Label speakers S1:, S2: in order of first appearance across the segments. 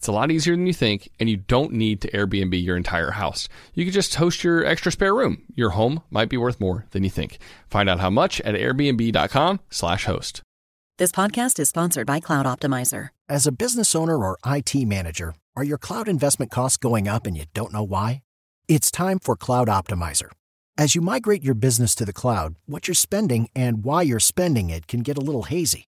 S1: It's a lot easier than you think, and you don't need to Airbnb your entire house. You can just host your extra spare room. Your home might be worth more than you think. Find out how much at airbnb.com/slash host.
S2: This podcast is sponsored by Cloud Optimizer.
S3: As a business owner or IT manager, are your cloud investment costs going up and you don't know why? It's time for Cloud Optimizer. As you migrate your business to the cloud, what you're spending and why you're spending it can get a little hazy.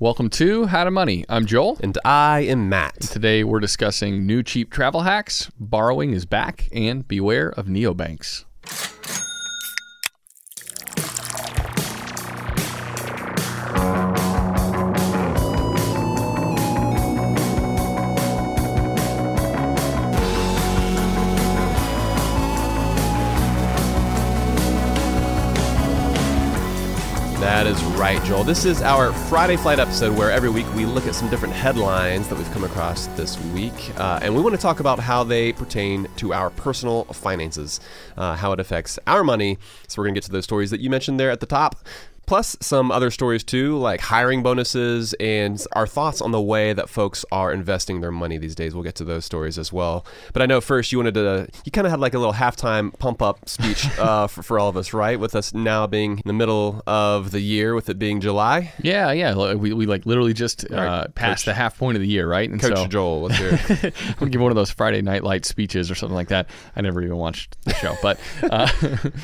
S1: Welcome to How to Money. I'm Joel.
S4: And I am Matt.
S1: Today we're discussing new cheap travel hacks, borrowing is back, and beware of neobanks.
S4: That is right, Joel. This is our Friday Flight episode where every week we look at some different headlines that we've come across this week. Uh, and we want to talk about how they pertain to our personal finances, uh, how it affects our money. So we're going to get to those stories that you mentioned there at the top plus some other stories too, like hiring bonuses and our thoughts on the way that folks are investing their money these days. We'll get to those stories as well. But I know first you wanted to, you kind of had like a little halftime pump up speech uh, for, for all of us, right? With us now being in the middle of the year, with it being July.
S1: Yeah, yeah. We, we like literally just uh, passed Coach, the half point of the year, right?
S4: And Coach so, Joel, hear
S1: it. I'm give one of those Friday Night Light speeches or something like that. I never even watched the show, but uh,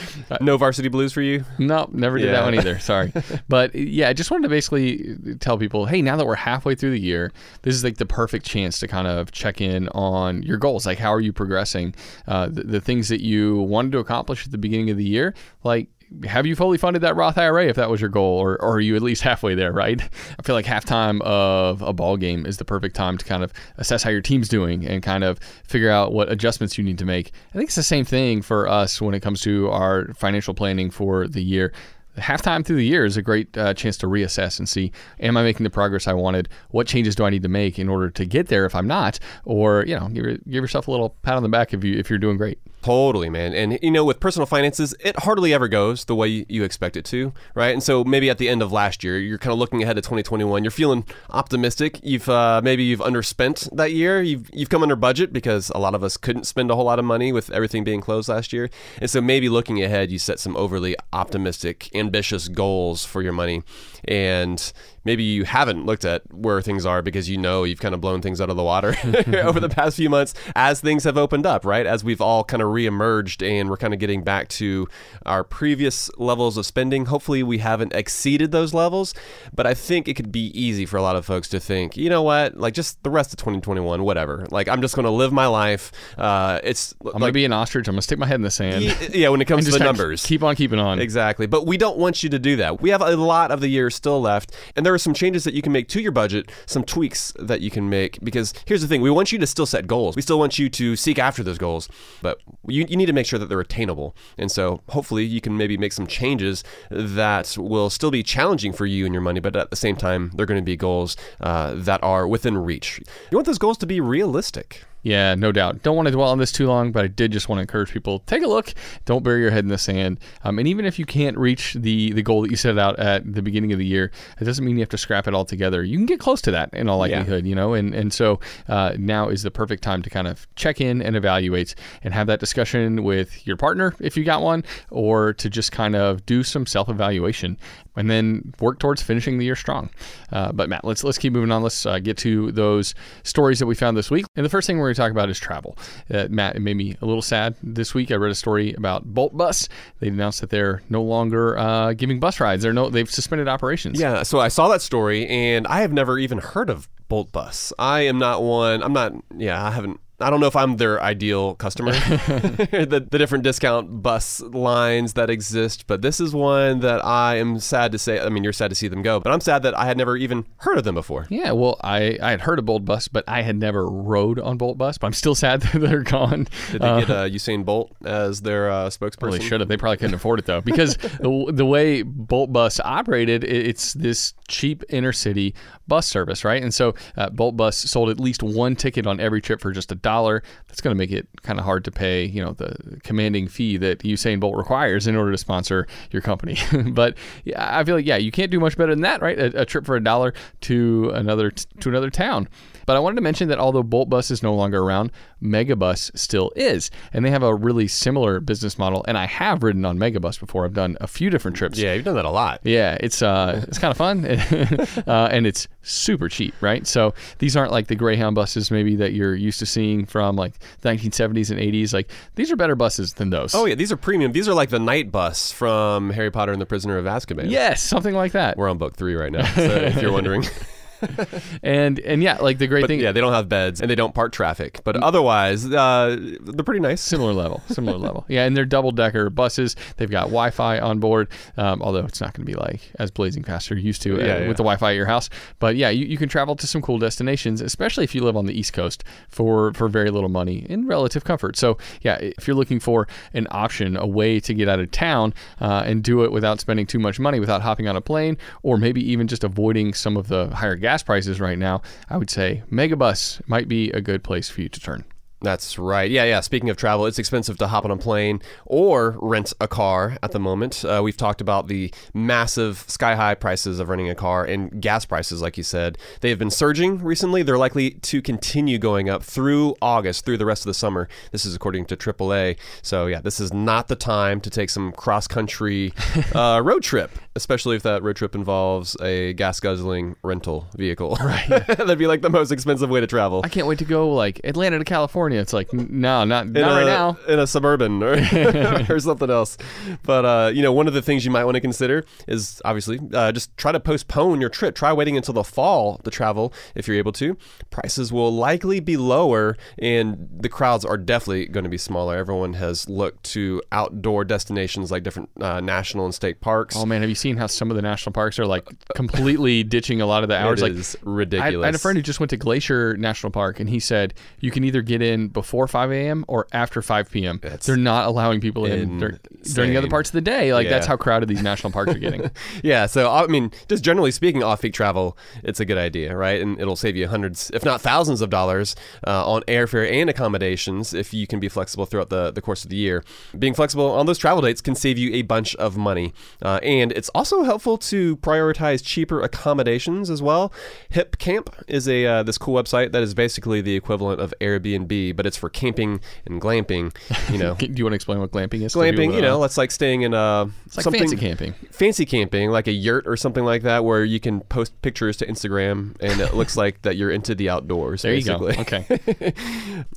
S4: no Varsity Blues for you.
S1: No, never did yeah. that one either. Sorry, but yeah, I just wanted to basically tell people, hey, now that we're halfway through the year, this is like the perfect chance to kind of check in on your goals. Like, how are you progressing? Uh, the, the things that you wanted to accomplish at the beginning of the year, like have you fully funded that Roth IRA if that was your goal, or, or are you at least halfway there, right? I feel like halftime of a ball game is the perfect time to kind of assess how your team's doing and kind of figure out what adjustments you need to make. I think it's the same thing for us when it comes to our financial planning for the year halftime through the year is a great uh, chance to reassess and see am I making the progress I wanted? What changes do I need to make in order to get there if I'm not? Or you know, give, give yourself a little pat on the back if you if you're doing great.
S4: Totally, man. And you know, with personal finances, it hardly ever goes the way you expect it to, right? And so maybe at the end of last year, you're kind of looking ahead to 2021. You're feeling optimistic. You've uh, maybe you've underspent that year. You've you've come under budget because a lot of us couldn't spend a whole lot of money with everything being closed last year. And so maybe looking ahead, you set some overly optimistic, ambitious goals for your money, and maybe you haven't looked at where things are because you know you've kind of blown things out of the water over the past few months as things have opened up, right? As we've all kind of reemerged and we're kind of getting back to our previous levels of spending. Hopefully, we haven't exceeded those levels, but I think it could be easy for a lot of folks to think, you know what, like just the rest of 2021, whatever. Like I'm just going to live my life. Uh, it's
S1: I'm gonna be an ostrich. I'm gonna stick my head in the sand.
S4: yeah, when it comes to the numbers.
S1: keep on keeping on.
S4: Exactly. But we don't want you to do that. We have a lot of the year still left, and there are some changes that you can make to your budget, some tweaks that you can make. Because here's the thing we want you to still set goals. We still want you to seek after those goals, but you, you need to make sure that they're attainable. And so hopefully you can maybe make some changes that will still be challenging for you and your money, but at the same time, they're going to be goals uh, that are within reach. You want those goals to be realistic.
S1: Yeah, no doubt. Don't want to dwell on this too long, but I did just want to encourage people take a look. Don't bury your head in the sand. Um, and even if you can't reach the the goal that you set out at the beginning of the year, it doesn't mean you have to scrap it all together. You can get close to that in all likelihood, you know. And and so uh, now is the perfect time to kind of check in and evaluate and have that discussion with your partner if you got one, or to just kind of do some self evaluation and then work towards finishing the year strong. Uh, but Matt, let's let's keep moving on. Let's uh, get to those stories that we found this week. And the first thing we're talk about is travel. Uh, Matt, it made me a little sad this week. I read a story about Bolt Bus. They announced that they're no longer uh, giving bus rides. They're no they've suspended operations.
S4: Yeah, so I saw that story and I have never even heard of Bolt Bus. I am not one. I'm not. Yeah, I haven't. I don't know if I'm their ideal customer. the, the different discount bus lines that exist, but this is one that I am sad to say. I mean, you're sad to see them go, but I'm sad that I had never even heard of them before.
S1: Yeah, well, I, I had heard of Bolt Bus, but I had never rode on Bolt Bus. But I'm still sad that they're gone.
S4: Did they get uh, Usain Bolt as their uh, spokesperson?
S1: Well, they should have. They probably couldn't afford it though, because the, the way Bolt Bus operated, it- it's this cheap inner city bus service, right? And so uh, Bolt Bus sold at least one ticket on every trip for just a dollar. That's going to make it kind of hard to pay, you know, the commanding fee that Usain Bolt requires in order to sponsor your company. but yeah, I feel like yeah, you can't do much better than that, right? A, a trip for a dollar to another to another town. But I wanted to mention that although Bolt Bus is no longer around, Megabus still is, and they have a really similar business model. And I have ridden on Megabus before. I've done a few different trips.
S4: Yeah, you've done that a lot.
S1: Yeah, it's uh, it's kind of fun, uh, and it's super cheap, right? So these aren't like the Greyhound buses maybe that you're used to seeing from like the 1970s and 80s. Like these are better buses than those.
S4: Oh yeah, these are premium. These are like the night bus from Harry Potter and the Prisoner of Azkaban.
S1: yes, something like that.
S4: We're on book three right now, so if you're wondering.
S1: And and yeah, like the great
S4: But
S1: thing.
S4: yeah, they don't have beds and they don't park traffic. But otherwise, uh, they're pretty nice.
S1: Similar level, similar level. Yeah, and they're double decker buses. They've got Wi Fi on board, um, although it's not going to be like as blazing fast as you're used to uh,
S4: Yeah, yeah.
S1: with the Wi Fi at your house. But yeah, you, you can travel to some cool destinations, especially if you live on the East Coast for, for very little money in relative comfort. So yeah, if you're looking for an option, a way to get out of town uh, and do it without spending too much money, without hopping on a plane, or maybe even just avoiding some of the higher gas prices right now, I would say Megabus might be a good place for you to turn.
S4: That's right. Yeah, yeah. Speaking of travel, it's expensive to hop on a plane or rent a car at the moment. Uh, we've talked about the massive sky high prices of renting a car and gas prices, like you said. They have been surging recently. They're likely to continue going up through August, through the rest of the summer. This is according to AAA. So, yeah, this is not the time to take some cross country uh, road trip, especially if that road trip involves a gas guzzling rental vehicle. Right. That'd be like the most expensive way to travel.
S1: I can't wait to go like Atlanta to California. It's like no, not
S4: in
S1: not
S4: a,
S1: right now.
S4: in a suburban or, or something else. But uh, you know, one of the things you might want to consider is obviously uh, just try to postpone your trip. Try waiting until the fall to travel if you're able to. Prices will likely be lower, and the crowds are definitely going to be smaller. Everyone has looked to outdoor destinations like different uh, national and state parks.
S1: Oh man, have you seen how some of the national parks are like completely ditching a lot of the hours?
S4: It
S1: like
S4: is
S1: I,
S4: ridiculous.
S1: I had a friend who just went to Glacier National Park, and he said you can either get in before 5 a.m. or after 5 p.m.
S4: That's
S1: They're not allowing people in dur- during the other parts of the day. Like that's how crowded these national parks are getting.
S4: yeah, so I mean, just generally speaking, off-peak travel, it's a good idea, right? And it'll save you hundreds, if not thousands, of dollars uh, on airfare and accommodations if you can be flexible throughout the, the course of the year. Being flexible on those travel dates can save you a bunch of money, uh, and it's also helpful to prioritize cheaper accommodations as well. Hip Camp is a uh, this cool website that is basically the equivalent of Airbnb be, but it's for camping and glamping. You know,
S1: Do you want to explain what glamping is?
S4: glamping.
S1: that
S4: You know, that's like staying in a
S1: like
S4: something
S1: fancy camping.
S4: fancy camping, like a yurt or something like that, where you can post pictures to Instagram and it looks like that you're into the outdoors.
S1: There
S4: basically.
S1: you go. Okay.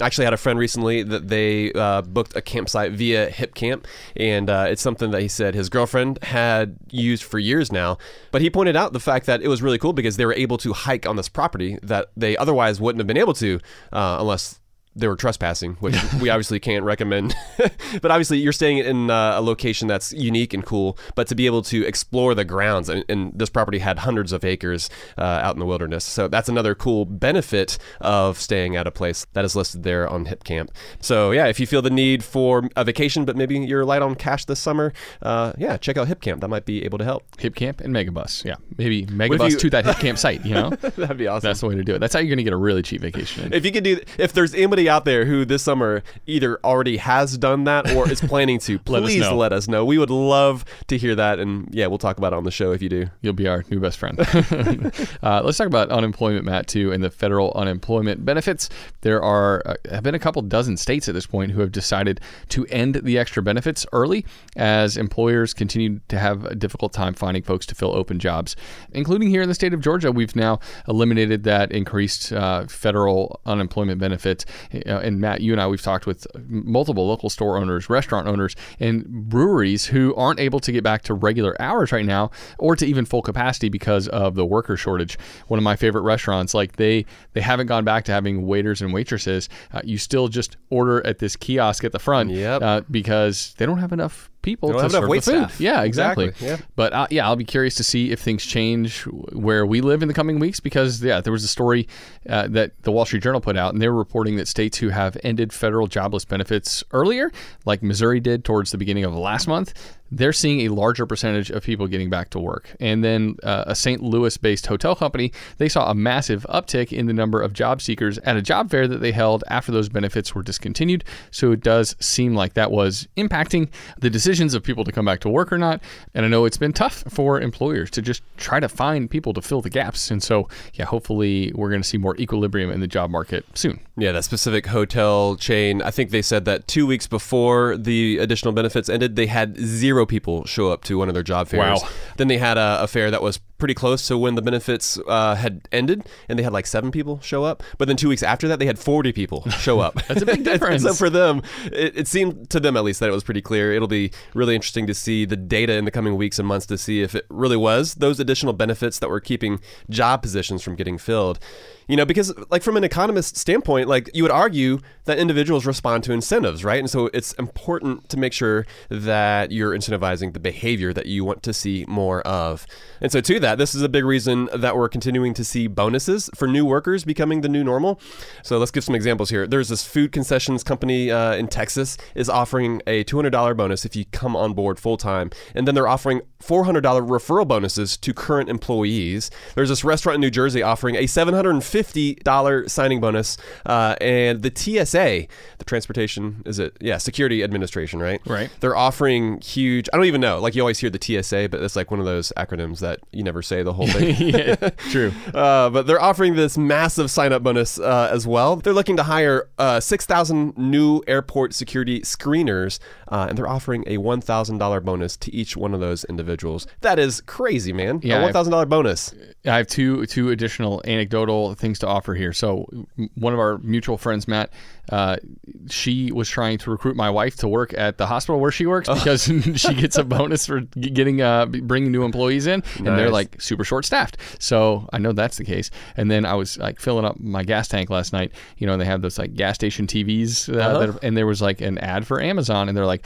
S4: I actually had a friend recently that they uh, booked a campsite via Hip Camp, and uh, it's something that he said his girlfriend had used for years now. But he pointed out the fact that it was really cool because they were able to hike on this property that they otherwise wouldn't have been able to uh, unless they were trespassing, which we obviously can't recommend. but obviously, you're staying in uh, a location that's unique and cool. But to be able to explore the grounds, and, and this property had hundreds of acres uh, out in the wilderness, so that's another cool benefit of staying at a place that is listed there on Hip Camp. So yeah, if you feel the need for a vacation, but maybe you're light on cash this summer, uh, yeah, check out Hip Camp. That might be able to help.
S1: Hip camp and megabus. Yeah, maybe megabus
S4: you-
S1: to that hip camp site. You know,
S4: That'd be awesome.
S1: that's the way to do it. That's how you're going to get a really cheap vacation.
S4: If you could do, if there's anybody out there who this summer either already has done that or is planning to,
S1: Let us
S4: please
S1: know.
S4: let us know. We would love to hear that, and yeah, we'll talk about it on the show if you do.
S1: You'll be our new best friend. uh, let's talk about unemployment, Matt, too, and the federal unemployment benefits. There are uh, have been a couple dozen states at this point who have decided to end the extra benefits early, as employers continue to have a difficult time finding folks to fill open jobs, including here in the state of Georgia. We've now eliminated that increased uh, federal unemployment benefit. Uh, and Matt, you and I, we've talked with multiple local store owners, restaurant owners, and breweries who aren't able to get back to regular hours right now or to even full capacity because of the worker shortage. One of my favorite restaurants, like they they haven't gone back to having waiters and waitresses. Uh, you still just order at this kiosk at the front
S4: Yep.
S1: uh, because they don't have enough people to
S4: have
S1: serve the food.
S4: staff.
S1: Yeah, exactly.
S4: Exactly, yeah.
S1: But uh, yeah, I'll be curious to see if things change where we live in the coming weeks because yeah, there was a story uh, that the Wall Street Journal put out, and they were reporting that states who have ended federal jobless benefits earlier, like Missouri did towards the beginning of last month, they're seeing a larger percentage of people getting back to work. And then uh, a St. Louis-based hotel company, they saw a massive uptick in the number of job seekers at a job fair that they held after those benefits were discontinued. So it does seem like that was impacting the decisions of people to come back to work or not. And I know it's been tough for employers to just try to find people to fill the gaps. And so, yeah, hopefully we're going to see more equilibrium in the job market soon.
S4: Yeah, that specific hotel chain. I think they said that two weeks before the additional benefits ended, they had zero people show up to one of their job fairs.
S1: Wow.
S4: Then they had a, a fair that was pretty close to when the benefits uh, had ended, and they had like seven people show up. But then two weeks after that, they had 40 people show up.
S1: That's a big difference.
S4: so for them, it, it seemed to them at least that it was pretty clear. It'll be really interesting to see the data in the coming weeks and months to see if it really was those additional benefits that were keeping job positions from getting filled. You know, because like from an economist standpoint, like you would argue that individuals respond to incentives, right? And so it's important to make sure that you're incentivizing the behavior that you want to see more of. And so to that, this is a big reason that we're continuing to see bonuses for new workers becoming the new normal. So let's give some examples here. There's this food concessions company uh, in Texas is offering a $200 bonus if you come on board full time, and then they're offering $400 referral bonuses to current employees. There's this restaurant in New Jersey offering a $750 signing bonus, uh, and the TSA, the Transportation, is it? Yeah, Security Administration, right?
S1: Right.
S4: They're offering huge. I don't even know. Like you always hear the TSA, but it's like one of those acronyms that you never say the whole thing.
S1: yeah, true.
S4: Uh, but they're offering this massive sign up bonus uh, as well. They're looking to hire uh, 6,000 new airport security screeners, uh, and they're offering a $1,000 bonus to each one of those individuals. That is crazy, man.
S1: Yeah,
S4: a $1,000 bonus.
S1: I have two two additional anecdotal things to offer here. So, one of our mutual friends, Matt, uh, she was trying to recruit my wife to work at the hospital where she works
S4: Oh.
S1: because she gets a bonus for getting uh, bringing new employees in, and they're like super short staffed. So I know that's the case. And then I was like filling up my gas tank last night. You know, and they have those like gas station TVs, uh,
S4: Uh-huh.
S1: that are, and there was like an ad for Amazon, and they're like.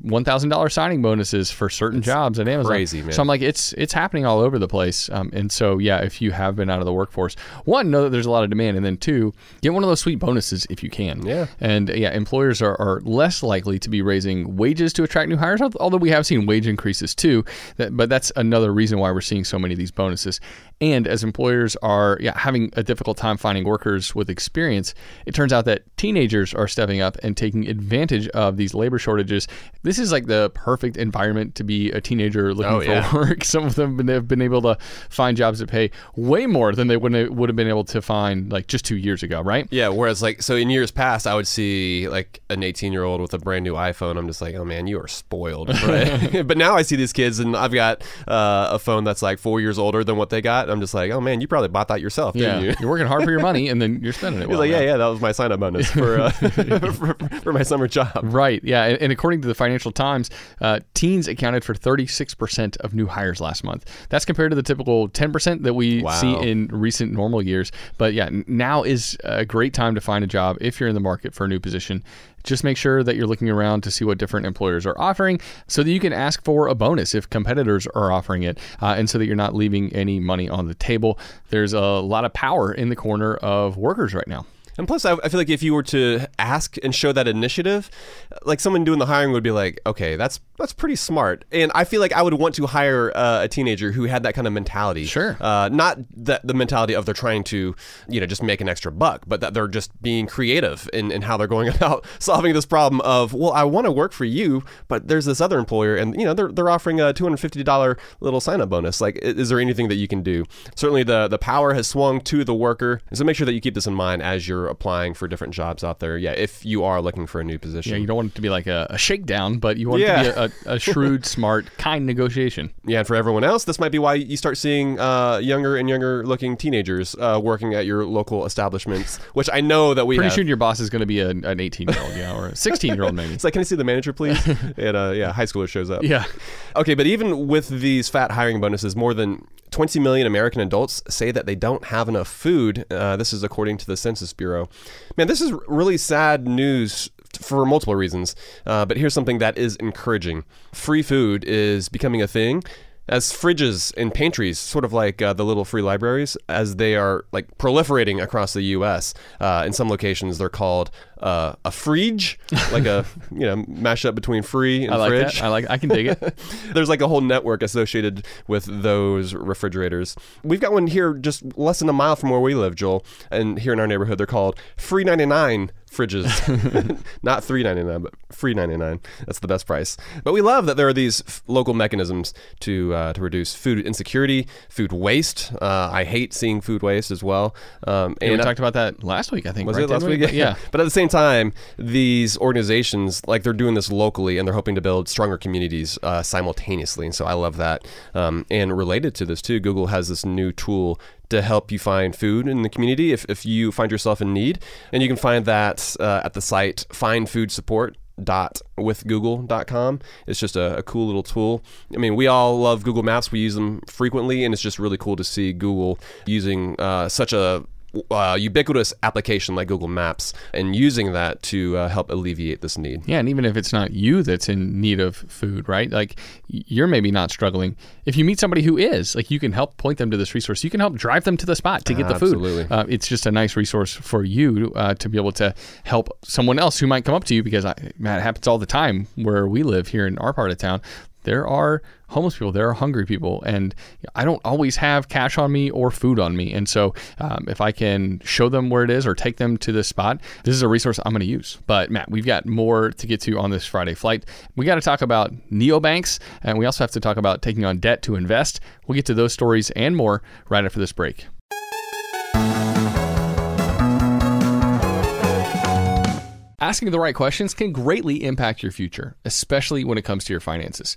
S1: One thousand dollars signing bonuses for certain jobs at Amazon.
S4: crazy, man.
S1: So I'm like, it's it's happening all over the place. Um, and so yeah, if you have been out of the workforce, one, know that there's a lot of demand, and then two, get one of those sweet bonuses if you can.
S4: Yeah.
S1: And yeah, employers are, are less likely to be raising wages to attract new hires, although we have seen wage increases too. That, but that's another reason why we're seeing so many of these bonuses. And as employers are yeah, having a difficult time finding workers with experience, it turns out that teenagers are stepping up and taking advantage of these labor shortages. This is like the perfect environment to be a teenager looking
S4: Oh,
S1: for
S4: yeah.
S1: work. Some of them have been able to find jobs that pay way more than they would would have been able to find like just two years ago, right?
S4: Yeah, whereas like so in years past, I would see like an 18 year old with a brand new iPhone. I'm just like, oh man, you are spoiled. Right? but now I see these kids, and I've got uh, a phone that's like four years older than what they got. I'm just like, oh man, you probably bought that yourself,
S1: Yeah,
S4: didn't you?
S1: you're working hard for your money, and then you're spending it. Well
S4: like, yeah, yeah, that was my sign up bonus for, uh, for for my summer job.
S1: Right. Yeah. And, and according to the Financial Times, uh, teens accounted for 36% of new hires last month. That's compared to the typical 10% that we
S4: Wow.
S1: see in recent normal years. But yeah, now is a great time to find a job if you're in the market for a new position. Just make sure that you're looking around to see what different employers are offering so that you can ask for a bonus if competitors are offering it uh, and so that you're not leaving any money on the table. There's a lot of power in the corner of workers right now.
S4: And plus, I, I feel like if you were to ask and show that initiative, like someone doing the hiring would be like, okay, that's that's pretty smart. And I feel like I would want to hire uh, a teenager who had that kind of mentality.
S1: Sure.
S4: Uh, not that the mentality of they're trying to, you know, just make an extra buck, but that they're just being creative in, in how they're going about solving this problem of, well, I want to work for you, but there's this other employer, and you know, they're they're offering a two hundred fifty dollar little sign up bonus. Like, is there anything that you can do? Certainly, the the power has swung to the worker, and so make sure that you keep this in mind as you're applying for different jobs out there. Yeah, if you are looking for a new position.
S1: Yeah, you don't want it to be like a, a shakedown, but you want it to be a, a, shrewd, smart, kind negotiation.
S4: Yeah, and for everyone else, this might be why you start seeing uh, younger and younger looking teenagers uh, working at your local establishments, which I know that we
S1: Pretty
S4: have.
S1: sure your boss is going to be a, an 18 year old, yeah, or a 16 year old maybe.
S4: it's like, can I see the manager, please? and uh, yeah, high schooler shows up.
S1: Yeah.
S4: Okay, but even with these fat hiring bonuses, more than 20 million American adults say that they don't have enough food. Uh, this is according to the Census Bureau. Man, this is really sad news for multiple reasons. Uh, but here's something that is encouraging free food is becoming a thing. As fridges and pantries, sort of like uh, the little free libraries, as they are like proliferating across the U.S. Uh, in some locations, they're called uh, a freedge, like a you know mashup between free and
S1: I like
S4: fridge.
S1: that. I like. I can dig it.
S4: There's like a whole network associated with those refrigerators. We've got one here just less than a mile from where we live, Joel. And here in our neighborhood, they're called Free 99 fridges. Not 3.99, but free 99. That's the best price. But we love that there are these f- local mechanisms to uh, to reduce food insecurity, food waste. Uh, I hate seeing food waste as well. Um,
S1: And we
S4: uh,
S1: talked about that last week, I think.
S4: was
S1: right?
S4: it last week?
S1: we? Yeah.
S4: But at the same time, these organizations, like they're doing this locally and they're hoping to build stronger communities uh, simultaneously. And so I love that. Um, and related to this too, Google has this new tool to help you find food in the community if, if you find yourself in need. And you can find that uh, at the site Find Food Support dot with google.com it's just a, a cool little tool i mean we all love google maps we use them frequently and it's just really cool to see google using uh, such a uh, ubiquitous application like Google Maps and using that to uh, help alleviate this need.
S1: Yeah, and even if it's not you that's in need of food, right? Like you're maybe not struggling. If you meet somebody who is, like you can help point them to this resource. You can help drive them to the spot to get the food.
S4: Absolutely.
S1: Uh, it's just a nice resource for you uh, to be able to help someone else who might come up to you because I, man, it happens all the time where we live here in our part of town. There are homeless people, there are hungry people, and I don't always have cash on me or food on me. And so, um, if I can show them where it is or take them to this spot, this is a resource I'm going to use. But Matt, we've got more to get to on this Friday flight. We got to talk about neobanks, and we also have to talk about taking on debt to invest. We'll get to those stories and more right after this break. Asking the right questions can greatly impact your future, especially when it comes to your finances.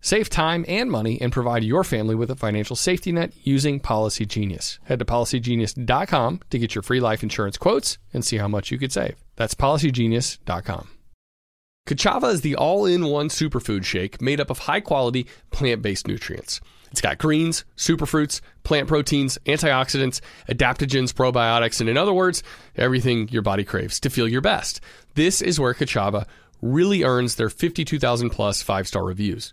S1: Save time and money and provide your family with a financial safety net using Policy Genius. Head to policygenius.com to get your free life insurance quotes and see how much you could save. That's policygenius.com. Kachava is the all in one superfood shake made up of high quality plant based nutrients. It's got greens, superfruits, plant proteins, antioxidants, adaptogens, probiotics, and in other words, everything your body craves to feel your best. This is where Kachava really earns their 52,000 plus five star reviews.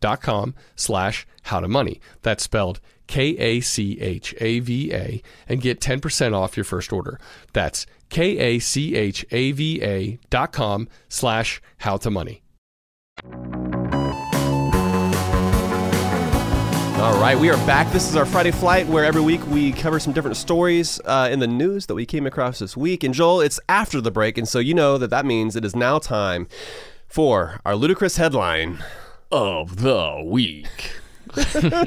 S1: dot com slash how to money. That's spelled K A C H A V A and get 10% off your first order. That's K A C H A V A dot com slash how to money.
S4: All right, we are back. This is our Friday flight where every week we cover some different stories uh, in the news that we came across this week. And Joel, it's after the break, and so you know that that means it is now time for our ludicrous headline
S1: Of the week.
S4: I,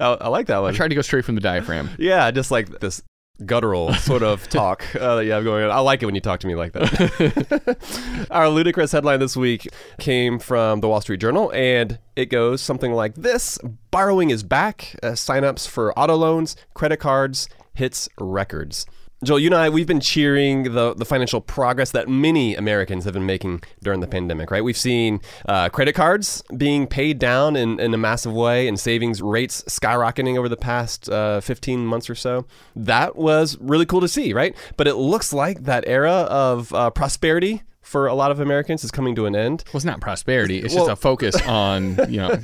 S4: I like that one.
S1: I tried to go straight from the diaphragm.
S4: Yeah, just like this guttural sort of talk uh, that you have going on. I like it when you talk to me like that. Our ludicrous headline this week came from the Wall Street Journal, and it goes something like this Borrowing is back. Uh, signups for auto loans, credit cards hits records. Joel, you and I, we've been cheering the, the financial progress that many Americans have been making during the pandemic, right? We've seen uh, credit cards being paid down in, in a massive way and savings rates skyrocketing over the past uh, 15 months or so. That was really cool to see, right? But it looks like that era of uh, prosperity for a lot of Americans is coming to an end.
S1: Well, it's not prosperity. It's
S4: Well-
S1: just a focus on, you know,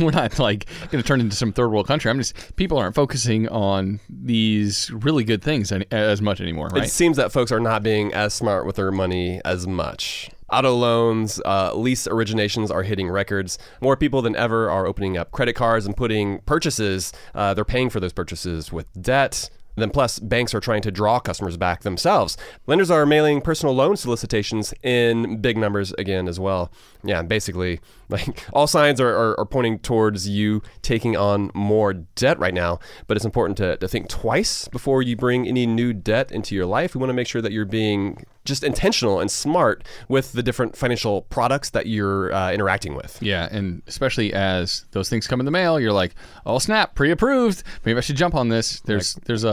S1: we're, not like going to turn into some third world country. I'm just, people aren't focusing on these really good things as much anymore, right?
S4: It seems that folks are not being as smart with their money as much. Auto loans, uh, lease originations are hitting records. More people than ever are opening up credit cards and putting purchases, uh, they're paying for those purchases with debt. Then, plus, banks are trying to draw customers back themselves. Lenders are mailing personal loan solicitations in big numbers again as well. Yeah, basically, like all signs are, are, are pointing towards you taking on more debt right now. But it's important to, to think twice before you bring any new debt into your life. We want to make sure that you're being just intentional and smart with the different financial products that you're uh, interacting with.
S1: Yeah, and especially as those things come in the mail, you're like, "Oh snap, pre-approved. Maybe I should jump on this." There's there's a,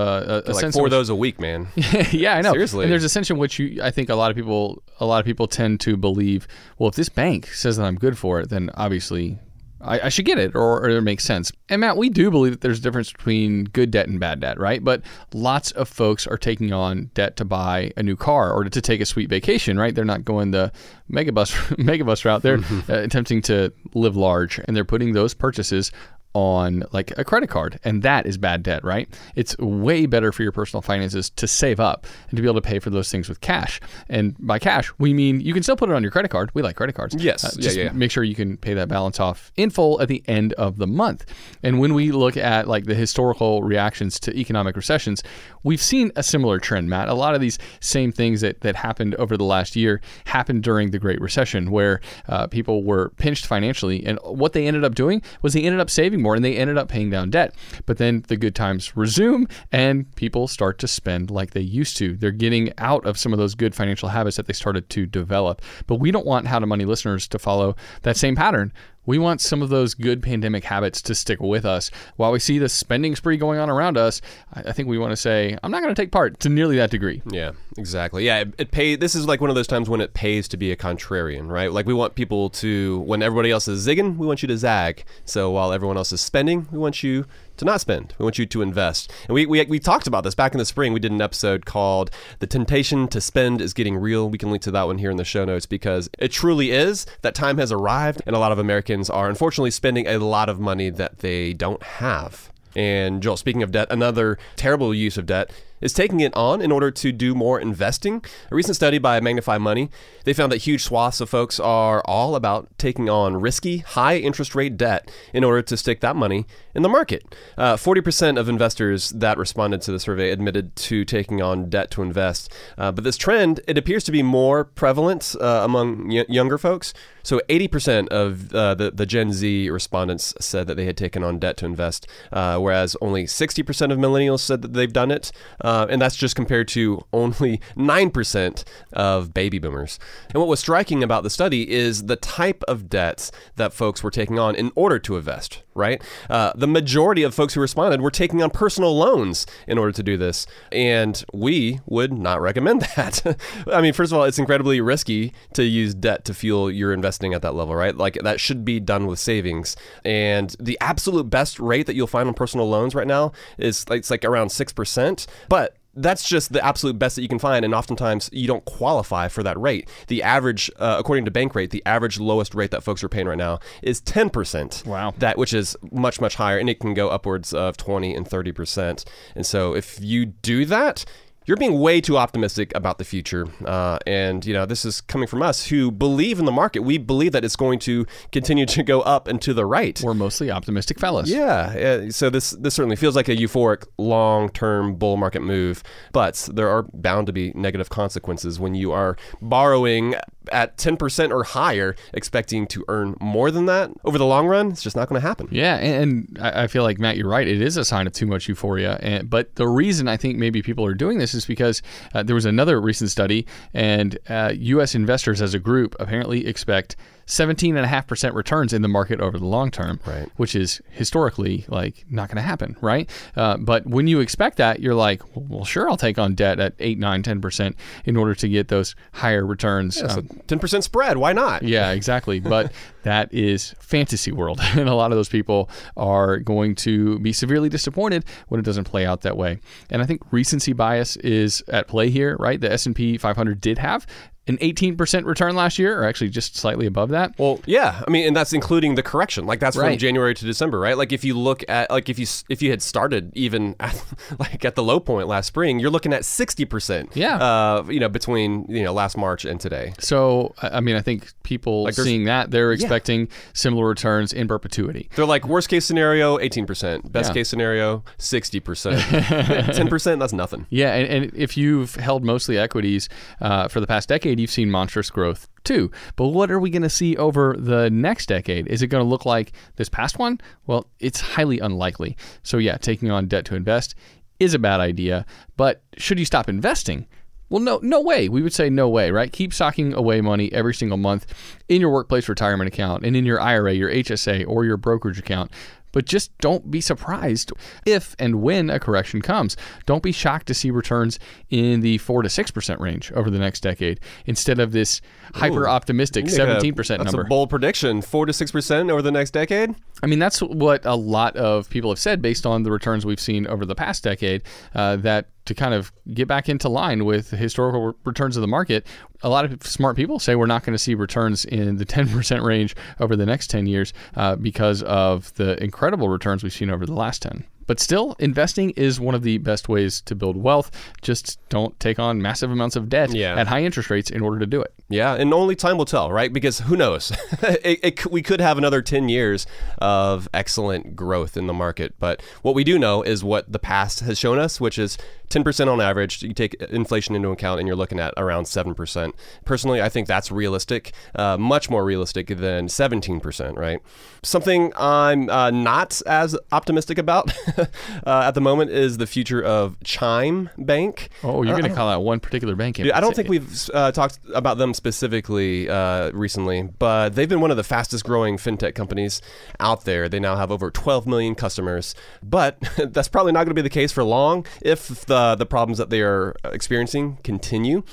S1: a, a
S4: like
S1: sense
S4: four
S1: which-
S4: those a week, man.
S1: yeah, I know.
S4: Seriously.
S1: And there's a sense in which you, I think a lot of people, a lot of people tend to believe, well, if this bank says that I'm good for it, then obviously I, I should get it, or, or it makes sense. And Matt, we do believe that there's a difference between good debt and bad debt, right? But lots of folks are taking on debt to buy a new car or to take a sweet vacation, right? They're not going the megabus megabus route. They're uh, attempting to live large, and they're putting those purchases on like a credit card and that is bad debt right? It's way better for your personal finances to save up and to be able to pay for those things with cash. And by cash we mean you can still put it on your credit card. We like credit cards.
S4: Yes.
S1: Uh,
S4: Yeah,
S1: just
S4: yeah, yeah.
S1: make sure you can pay that balance off in full at the end of the month. And when we look at like the historical reactions to economic recessions we've seen a similar trend matt. A lot of these same things that, that happened over the last year happened during the great recession where uh, people were pinched financially and what they ended up doing was they ended up saving more and they ended up paying down debt. But then the good times resume and people start to spend like they used to. They're getting out of some of those good financial habits that they started to develop. But we don't want how to money listeners to follow that same pattern we want some of those good pandemic habits to stick with us. While we see the spending spree going on around us, I think we want to say, I'm not going to take part to nearly that degree.
S4: Yeah, exactly. Yeah, it, it pay. This is like one of those times when it pays to be a contrarian, right? Like we want people to, when everybody else is zigging, we want you to zag. So while everyone else is spending, we want you to not spend. We want you to invest. And we, we, we talked about this back in the spring. We did an episode called The Temptation to Spend is Getting Real. We can link to that one here in the show notes because it truly is. That time has arrived, and a lot of Americans are unfortunately spending a lot of money that they don't have. And Joel, speaking of debt, another terrible use of debt is taking it on in order to do more investing. A recent study by Magnify Money, they found that huge swaths of folks are all about taking on risky, high interest rate debt in order to stick that money in the market. Uh, 40% of investors that responded to the survey admitted to taking on debt to invest. Uh, but this trend, it appears to be more prevalent uh, among y- younger folks. So 80% of uh, the, the Gen Z respondents said that they had taken on debt to invest, uh, whereas only 60% of millennials said that they've done it. Uh, and that's just compared to only 9% of baby boomers. And what was striking about the study is the type of debts that folks were taking on in order to invest, right? Uh, the majority of folks who responded were taking on personal loans in order to do this. And we would not recommend that. I mean, first of all, it's incredibly risky to use debt to fuel your investing at that level, right? Like that should be done with savings. And the absolute best rate that you'll find on personal loans right now is like, it's like around 6%. But that's just the absolute best that you can find, and oftentimes you don't qualify for that rate. The average, uh, according to Bankrate, the average lowest rate that folks are paying right now is ten percent.
S1: Wow.
S4: that which is much much higher, and it can go upwards of twenty and thirty percent. And so, if you do that, you're being way too optimistic about the future. Uh, and, you know, this is coming from us who believe in the market. We believe that it's going to continue to go up and to the right.
S1: We're mostly optimistic fellas.
S4: Yeah, uh, so this this certainly feels like a euphoric long-term bull market move, but there are bound to be negative consequences when you are borrowing at 10% or higher expecting to earn more than that over the long run. It's just not going to happen.
S1: Yeah, and I feel like Matt, you're right. It is a sign of too much euphoria. And but the reason I think maybe people are doing this is because uh, there was another recent study, and uh, U.S. investors as a group apparently expect 17.5% returns in the market over the long term,
S4: Right.
S1: which is historically like not going to happen, right? Uh, but when you expect that, you're like, well, sure, I'll take on debt at 8, 9, 10% in order to get those higher returns.
S4: Yeah, so
S1: Um,
S4: 10% spread, why not?
S1: yeah, exactly. But that is fantasy world, and a lot of those people are going to be severely disappointed when it doesn't play out that way. And I think recency bias is at play here, right? The S and P 500 did have an 18% return last year, or actually just slightly above that.
S4: Well, yeah, I mean, and that's including the correction. Like that's from January to December, right? Like if you look at, like if you if you had started even at, like at the low point last spring, you're looking at sixty percent.
S1: Yeah.
S4: Uh, you know, between you know last March and today.
S1: So, I mean, I think people
S4: Like
S1: seeing that they're expecting similar returns in perpetuity.
S4: They're like worst case scenario, eighteen percent. Best
S1: Yeah.
S4: case scenario, sixty percent. Ten percent, that's nothing.
S1: Yeah, and, and if you've held mostly equities uh, for the past decade, you've seen monstrous growth too. But what are we going to see over the next decade? Is it going to look like this past one? Well, it's highly unlikely. So, yeah, taking on debt to invest is a bad idea. But should you stop investing? Well, no, no way. We would say no way, right? Keep socking away money every single month in your workplace retirement account and in your IRA, your HSA, or your brokerage account. But just don't be surprised if and when a correction comes. Don't be shocked to see returns in the 4 to 6% range over the next decade instead of this hyper optimistic
S4: You make a-
S1: 17%
S4: That's
S1: number.
S4: a bold prediction. Four to six percent over the next decade.
S1: I mean, that's what a lot of people have said based on the returns we've seen over the past decade. Uh, that to kind of get back into line with historical re- returns of the market, a lot of smart people say we're not going to see returns in the 10% range over the next 10 years uh, because of the incredible returns we've seen over the last 10. But still, investing is one of the best ways to build wealth. Just don't take on massive amounts of debt
S4: Yeah.
S1: at high interest rates in order to do it.
S4: Yeah, and only time will tell, right? Because who knows? it, it, we could have another 10 years of excellent growth in the market. But what we do know is what the past has shown us, which is 10% on average. You take inflation into account and you're looking at around 7%. Personally, I think that's realistic, uh, much more realistic than 17%, right? Something I'm uh, not as optimistic about uh, at the moment is the future of Chime Bank.
S1: Oh, you're
S4: I
S1: going to call out one particular bank.
S4: yeah, I don't think we've uh, talked about them specifically uh, recently, but they've been one of the fastest growing fintech companies out there. They now have over 12 million customers, but that's probably not going to be the case for long if the the problems that they are experiencing continue.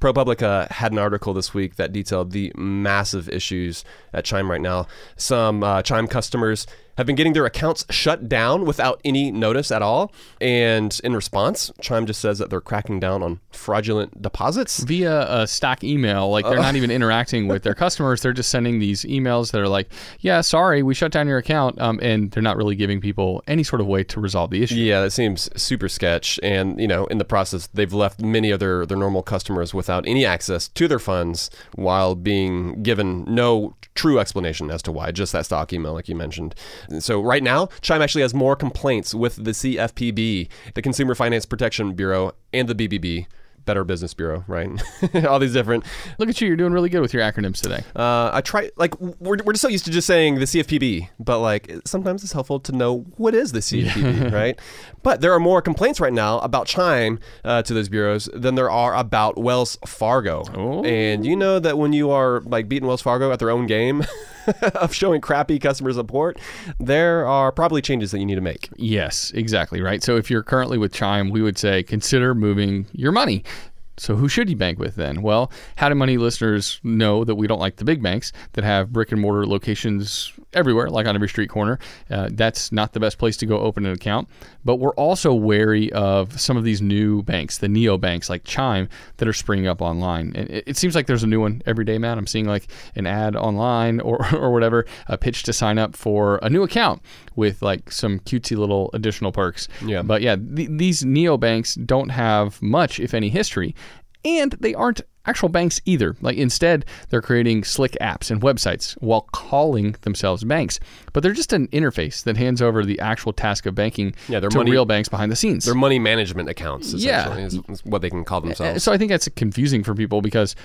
S4: ProPublica had an article this week that detailed the massive issues at Chime right now. Some uh, Chime customers have been getting their accounts shut down without any notice at all. And in response, Chime just says that they're cracking down on fraudulent deposits.
S1: via a stock email. Like they're not even interacting with their customers. They're just sending these emails that are like, "Yeah, sorry, we shut down your account," um, and they're not really giving people any sort of way to resolve the issue.
S4: Yeah, that seems super sketch. And, you know, in the process, they've left many of their, their normal customers without any access to their funds while being given no true explanation as to why, just that stock email, like you mentioned. So, right now, Chime actually has more complaints with the CFPB, the Consumer Finance Protection Bureau, and the BBB. Better Business Bureau, right? All these different.
S1: Look at you, you're doing really good with your acronyms today.
S4: Uh, I try like we're we're just so used to just saying the CFPB, but like sometimes it's helpful to know what is the CFPB, right? But there are more complaints right now about Chime uh, to those bureaus than there are about Wells Fargo.
S1: Oh.
S4: And you know that when you are like beating Wells Fargo at their own game of showing crappy customer support, there are probably changes that you need to make.
S1: Yes, exactly right. So if you're currently with Chime, we would say consider moving your money. So who should you bank with then? Well, How to Money listeners know that we don't like the big banks that have brick and mortar locations everywhere, like on every street corner. Uh, that's not the best place to go open an account. But we're also wary of some of these new banks, the neo banks like Chime, that are springing up online. And it, it seems like there's a new one every day, man. I'm seeing like an ad online or, or whatever, a pitch to sign up for a new account with like some cutesy little additional perks.
S4: Yeah.
S1: But yeah, th- these neo banks don't have much, if any, history. And they aren't actual banks either. Like instead, they're creating slick apps and websites while calling themselves banks. But they're just an interface that hands over the actual task of banking
S4: Yeah,
S1: to
S4: money-
S1: real banks behind the scenes.
S4: They're money management accounts,
S1: Yeah.
S4: is, is what they can call themselves.
S1: So I think that's confusing for people because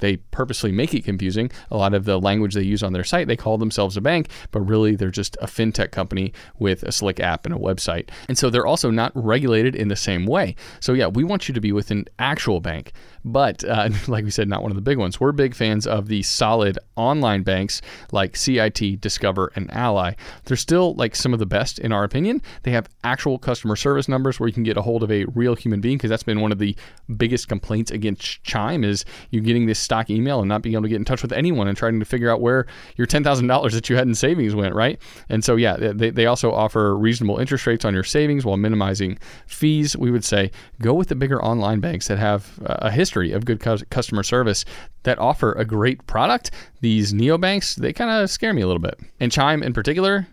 S1: they purposely make it confusing. A lot of the language they use on their site, they call themselves a bank, but really they're just a fintech company with a slick app and a website. And so they're also not regulated in the same way. So yeah, we want you to be with an actual bank, but uh, like we said, not one of the big ones. We're big fans of the solid online banks like CIT, Discover, and Ally. They're still like some of the best in our opinion. They have actual customer service numbers where you can get a hold of a real human being because that's been one of the biggest complaints against Chime is you getting this stock email and not being able to get in touch with anyone and trying to figure out where your $10,000 that you had in savings went, right? And so, yeah, they, they also offer reasonable interest rates on your savings while minimizing fees. We would say go with the bigger online banks that have a history of good cus- customer service that offer a great product. These neobanks, they kind of scare me a little bit. And Chime in particular,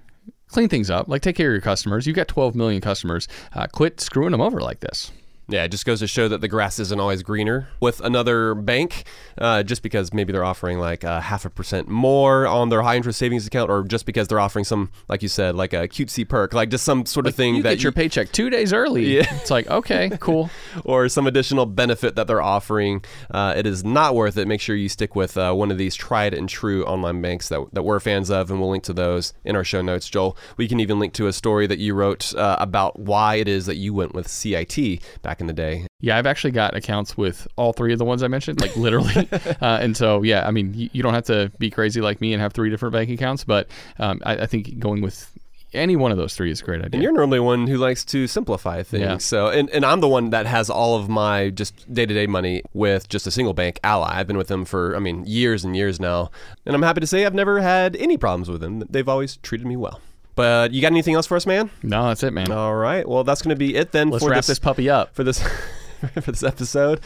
S1: clean things up. Like take care of your customers. You've got 12 million customers. Uh, quit screwing them over like this.
S4: Yeah, it just goes to show that the grass isn't always greener with another bank, uh, just because maybe they're offering like a half a percent more on their high interest savings account, or just because they're offering some, like you said, like a cutesy perk, like just some sort of thing
S1: you
S4: that
S1: get your
S4: you-
S1: paycheck two days early.
S4: Yeah.
S1: It's like, okay, cool.
S4: or some additional benefit that they're offering. Uh, it is not worth it. Make sure you stick with uh, one of these tried and true online banks that, that we're fans of, and we'll link to those in our show notes. Joel, we can even link to a story that you wrote uh, about why it is that you went with CIT back back in the day.
S1: Yeah, I've actually got accounts with all three of the ones I mentioned, like literally. uh, and so, yeah, I mean, you, you, don't have to be crazy like me and have three different bank accounts, but um, I, I think going with any one of those three is a great idea.
S4: And you're normally one who likes to simplify things.
S1: Yeah.
S4: So, and, and I'm the one that has all of my just day to day money with just a single bank, Ally. I've been with them for, I mean, years and years now. And I'm happy to say I've never had any problems with them. They've always treated me well. But you got anything else for us, man?
S1: No, that's it, man.
S4: All right. Well, that's going to be it then.
S1: Let's
S4: for
S1: wrap
S4: this,
S1: this puppy up.
S4: for this for this episode.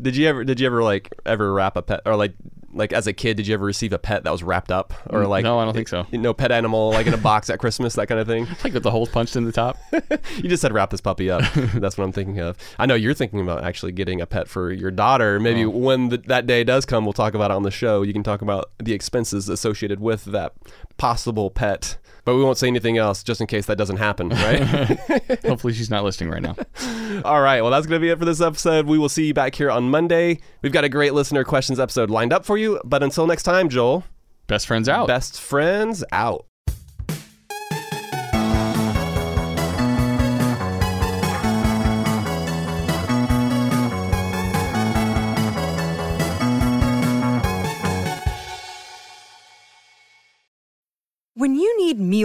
S4: Did you ever did you ever like ever wrap a pet or like like as a kid did you ever receive a pet that was wrapped up or like
S1: no, I don't think so.
S4: You know, pet animal like in a box at Christmas that kind of thing.
S1: Like with the holes punched in the top.
S4: you just said wrap this puppy up. That's what I'm thinking of. I know you're thinking about actually getting a pet for your daughter. Maybe
S1: Oh.
S4: when the, that day does come, we'll talk about it on the show. You can talk about the expenses associated with that possible pet. But we won't say anything else just in case that doesn't happen, right?
S1: Hopefully, she's not listening right now.
S4: All right. Well, that's going to be it for this episode. We will see you back here on Monday. We've got a great listener questions episode lined up for you. But until next time, Joel,
S1: Best friends out.
S4: best friends out.